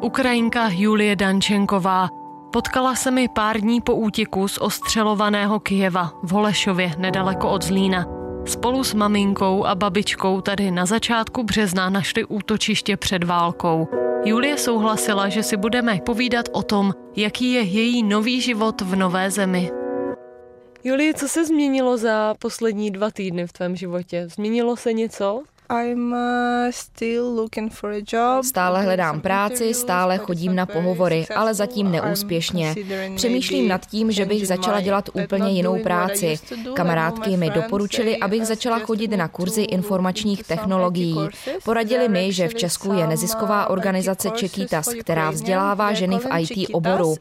Ukrajinka Julie Dančenková. Potkala se mi pár dní po útěku z ostřelovaného Kijeva v Holešově nedaleko od Zlína. Spolu s maminkou a babičkou tady na začátku března našli útočiště před válkou. Julie souhlasila, že si budeme povídat o tom, jaký je její nový život v nové zemi. Julie, co se změnilo za poslední dva týdny v tvém životě? Změnilo se něco? I'm uh, still looking for a job. Stále hledám práci, stále chodím na pohovory, ale zatím neúspěšně. Přemýšlím nad tím, že bych začala dělat úplně jinou práci. Kamarádky mi doporučili, abych začala chodit na kurzy informačních technologií. Poradili mi, že v Česku je nezisková organizace Čekýtas, která vzdělává ženy v IT oboru.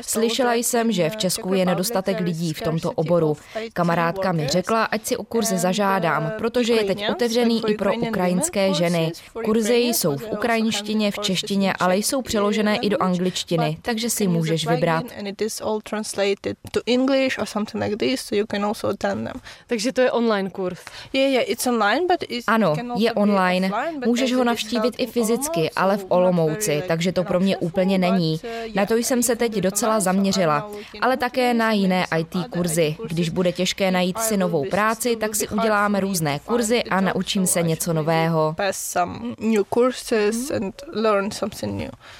Slyšela jsem, že v Česku je nedostatek lidí v tomto oboru. Kamarádka mi řekla, ať si o kurze zažádám, protože je teď otevřený i pro ukrajinské ženy. Kurzy jsou v ukrajinštině, v češtině, ale jsou přeložené i do angličtiny, takže si můžeš vybrat. Takže to je online kurz. Ano, je online. Můžeš ho navštívit i fyzicky, ale v Olomouci, takže to pro mě úplně není. Na to jsem se teď docela zaměřila, ale také na jiné IT kurzy. Když bude těžké najít si novou práci, tak si uděláme různé kurzy a naučím se se něco nového.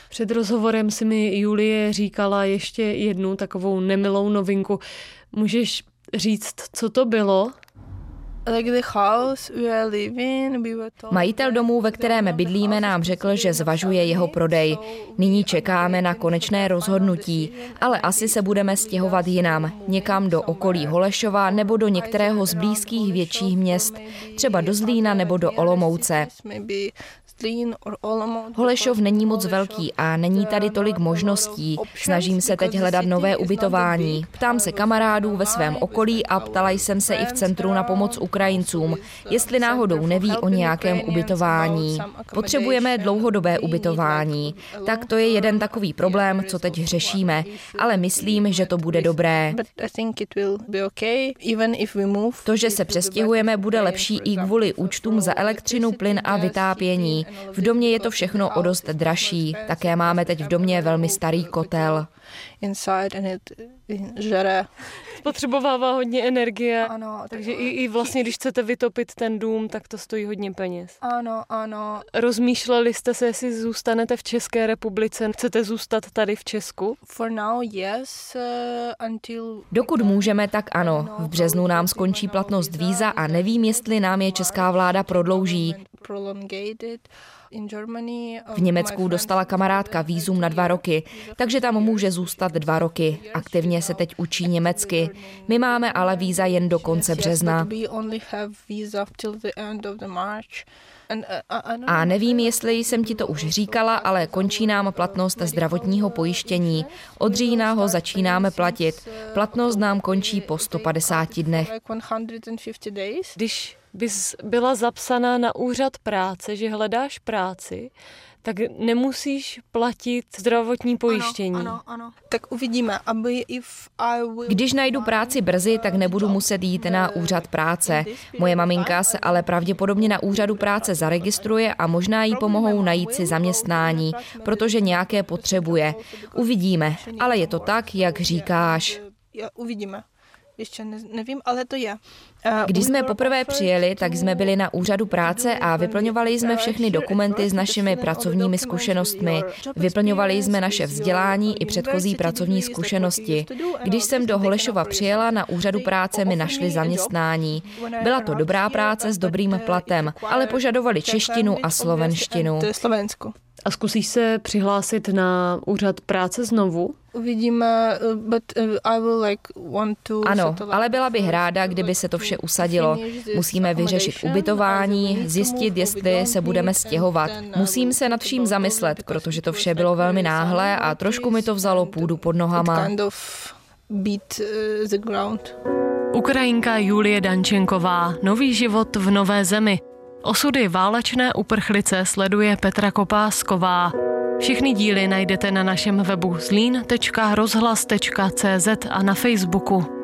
Před rozhovorem si mi Julie říkala ještě jednu takovou nemilou novinku. Můžeš říct, co to bylo? Majitel domu, ve kterém bydlíme, nám řekl, že zvažuje jeho prodej. Nyní čekáme na konečné rozhodnutí, ale asi se budeme stěhovat jinam, někam do okolí Holešova nebo do některého z blízkých větších měst, třeba do Zlína nebo do Olomouce. Holešov není moc velký a není tady tolik možností. Snažím se teď hledat nové ubytování. Ptám se kamarádů ve svém okolí a ptala jsem se i v Centru na pomoc Ukrajincům, jestli náhodou neví o nějakém ubytování. Potřebujeme dlouhodobé ubytování. Tak to je jeden takový problém, co teď řešíme, ale myslím, že to bude dobré. To, že se přestěhujeme, bude lepší i kvůli účtům za elektřinu, plyn a vytápění. V domě je to všechno o dost dražší. Také máme teď v domě velmi starý kotel. Spotřebovává hodně energie, ano, takže i, i vlastně, když chcete vytopit ten dům, tak to stojí hodně peněz. Ano, ano. Rozmýšleli jste se, jestli zůstanete v České republice, chcete zůstat tady v Česku? For now, yes, uh, until... Dokud můžeme, tak ano. V březnu nám skončí platnost víza a nevím, jestli nám je česká vláda prodlouží. V Německu dostala kamarádka výzum na dva roky, takže tam může zůstat dva roky. Aktivně se teď učí německy. My máme ale víza jen do konce března. A nevím, jestli jsem ti to už říkala, ale končí nám platnost zdravotního pojištění. Od října ho začínáme platit. Platnost nám končí po 150 dnech. Když bys byla zapsaná na úřad práce, že hledáš práci, tak nemusíš platit zdravotní pojištění. Ano, ano, ano. Tak uvidíme. Aby if I will... Když najdu práci brzy, tak nebudu muset jít na úřad práce. Moje maminka se ale pravděpodobně na úřadu práce zaregistruje a možná jí pomohou najít si zaměstnání, protože nějaké potřebuje. Uvidíme, ale je to tak, jak říkáš. Uvidíme. Ještě nevím, ale to je. Když jsme poprvé přijeli, tak jsme byli na úřadu práce a vyplňovali jsme všechny dokumenty s našimi pracovními zkušenostmi. Vyplňovali jsme naše vzdělání i předchozí pracovní zkušenosti. Když jsem do Holešova přijela, na úřadu práce mi našli zaměstnání. Byla to dobrá práce s dobrým platem, ale požadovali češtinu a slovenštinu. A zkusíš se přihlásit na úřad práce znovu? Uvidíme, but uh, I will like want to... Ano, ale byla bych ráda, kdyby se to vše usadilo. Musíme vyřešit ubytování, zjistit, jestli se budeme stěhovat. Musím se nad vším zamyslet, protože to vše bylo velmi náhlé a trošku mi to vzalo půdu pod nohama. Uh, Ukrajinka Julie Dančenková, Nový život v nové zemi. Osudy válečné uprchlice sleduje Petra Kopásková. Všechny díly najdete na našem webu zlín.rozhlas.cz a na Facebooku.